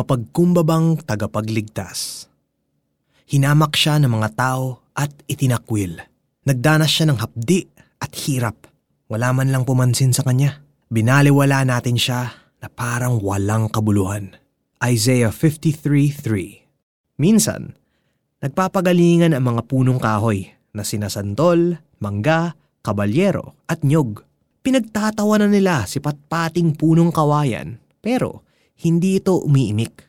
mapagkumbabang tagapagligtas. Hinamak siya ng mga tao at itinakwil. Nagdanas siya ng hapdi at hirap. Wala man lang pumansin sa kanya. Binaliwala natin siya na parang walang kabuluhan. Isaiah 53.3 Minsan, nagpapagalingan ang mga punong kahoy na sinasantol, mangga, kabalyero at nyog. Pinagtatawanan nila si patpating punong kawayan pero hindi ito umiimik.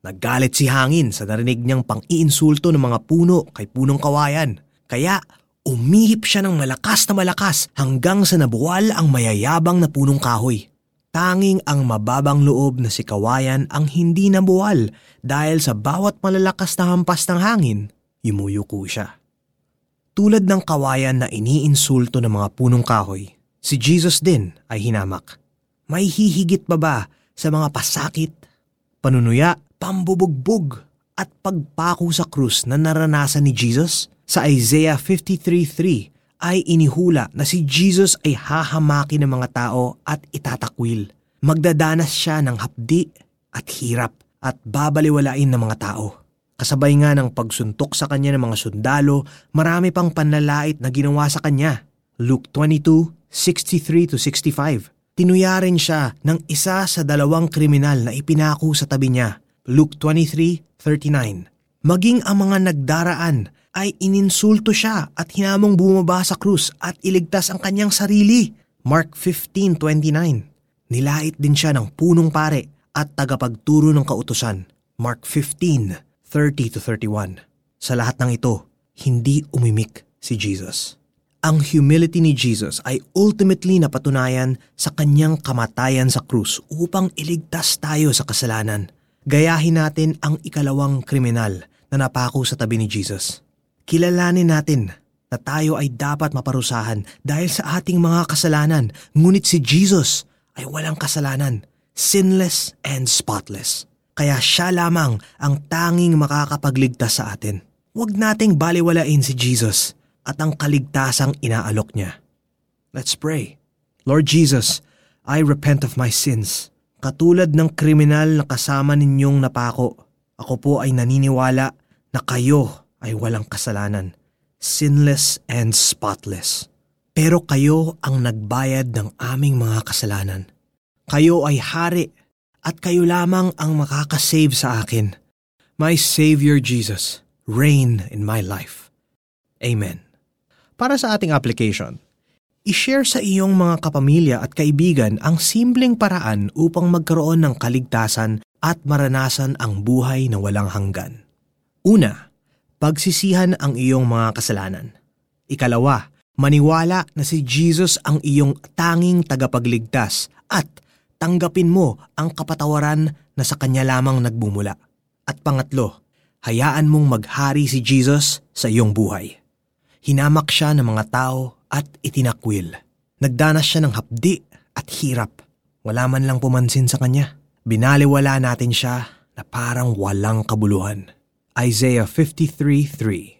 Naggalit si Hangin sa narinig niyang pang-iinsulto ng mga puno kay punong kawayan. Kaya umihip siya ng malakas na malakas hanggang sa nabuwal ang mayayabang na punong kahoy. Tanging ang mababang loob na si kawayan ang hindi nabuwal dahil sa bawat malalakas na hampas ng hangin, yumuyuko siya. Tulad ng kawayan na iniinsulto ng mga punong kahoy, si Jesus din ay hinamak. May hihigit pa ba sa mga pasakit, panunuya pambubugbog at pagpako sa krus na naranasan ni Jesus? Sa Isaiah 53.3 ay inihula na si Jesus ay hahamaki ng mga tao at itatakwil. Magdadanas siya ng hapdi at hirap at babaliwalain ng mga tao. Kasabay nga ng pagsuntok sa kanya ng mga sundalo, marami pang panlalait na ginawa sa kanya. Luke 22:63 to 65. Tinuya rin siya ng isa sa dalawang kriminal na ipinako sa tabi niya Luke 23:39. Maging ang mga nagdaraan ay ininsulto siya at hinamong bumaba sa krus at iligtas ang kanyang sarili. Mark 15:29. Nilait din siya ng punong pare at tagapagturo ng kautusan. Mark 15:30 31. Sa lahat ng ito, hindi umimik si Jesus. Ang humility ni Jesus ay ultimately napatunayan sa kanyang kamatayan sa krus upang iligtas tayo sa kasalanan. Gayahin natin ang ikalawang kriminal na napako sa tabi ni Jesus. Kilalanin natin na tayo ay dapat maparusahan dahil sa ating mga kasalanan, ngunit si Jesus ay walang kasalanan, sinless and spotless. Kaya siya lamang ang tanging makakapagligtas sa atin. Huwag nating baliwalain si Jesus at ang kaligtasang inaalok niya. Let's pray. Lord Jesus, I repent of my sins. Katulad ng kriminal na kasama ninyong napako, ako po ay naniniwala na kayo ay walang kasalanan, sinless and spotless. Pero kayo ang nagbayad ng aming mga kasalanan. Kayo ay hari at kayo lamang ang makakasave sa akin. My Savior Jesus, reign in my life. Amen. Para sa ating application, I-share sa iyong mga kapamilya at kaibigan ang simpleng paraan upang magkaroon ng kaligtasan at maranasan ang buhay na walang hanggan. Una, pagsisihan ang iyong mga kasalanan. Ikalawa, maniwala na si Jesus ang iyong tanging tagapagligtas at tanggapin mo ang kapatawaran na sa Kanya lamang nagbumula. At pangatlo, hayaan mong maghari si Jesus sa iyong buhay. Hinamak siya ng mga tao at itinakwil. Nagdanas siya ng hapdi at hirap. Wala man lang pumansin sa kanya. Binaliwala natin siya na parang walang kabuluhan. Isaiah 53.3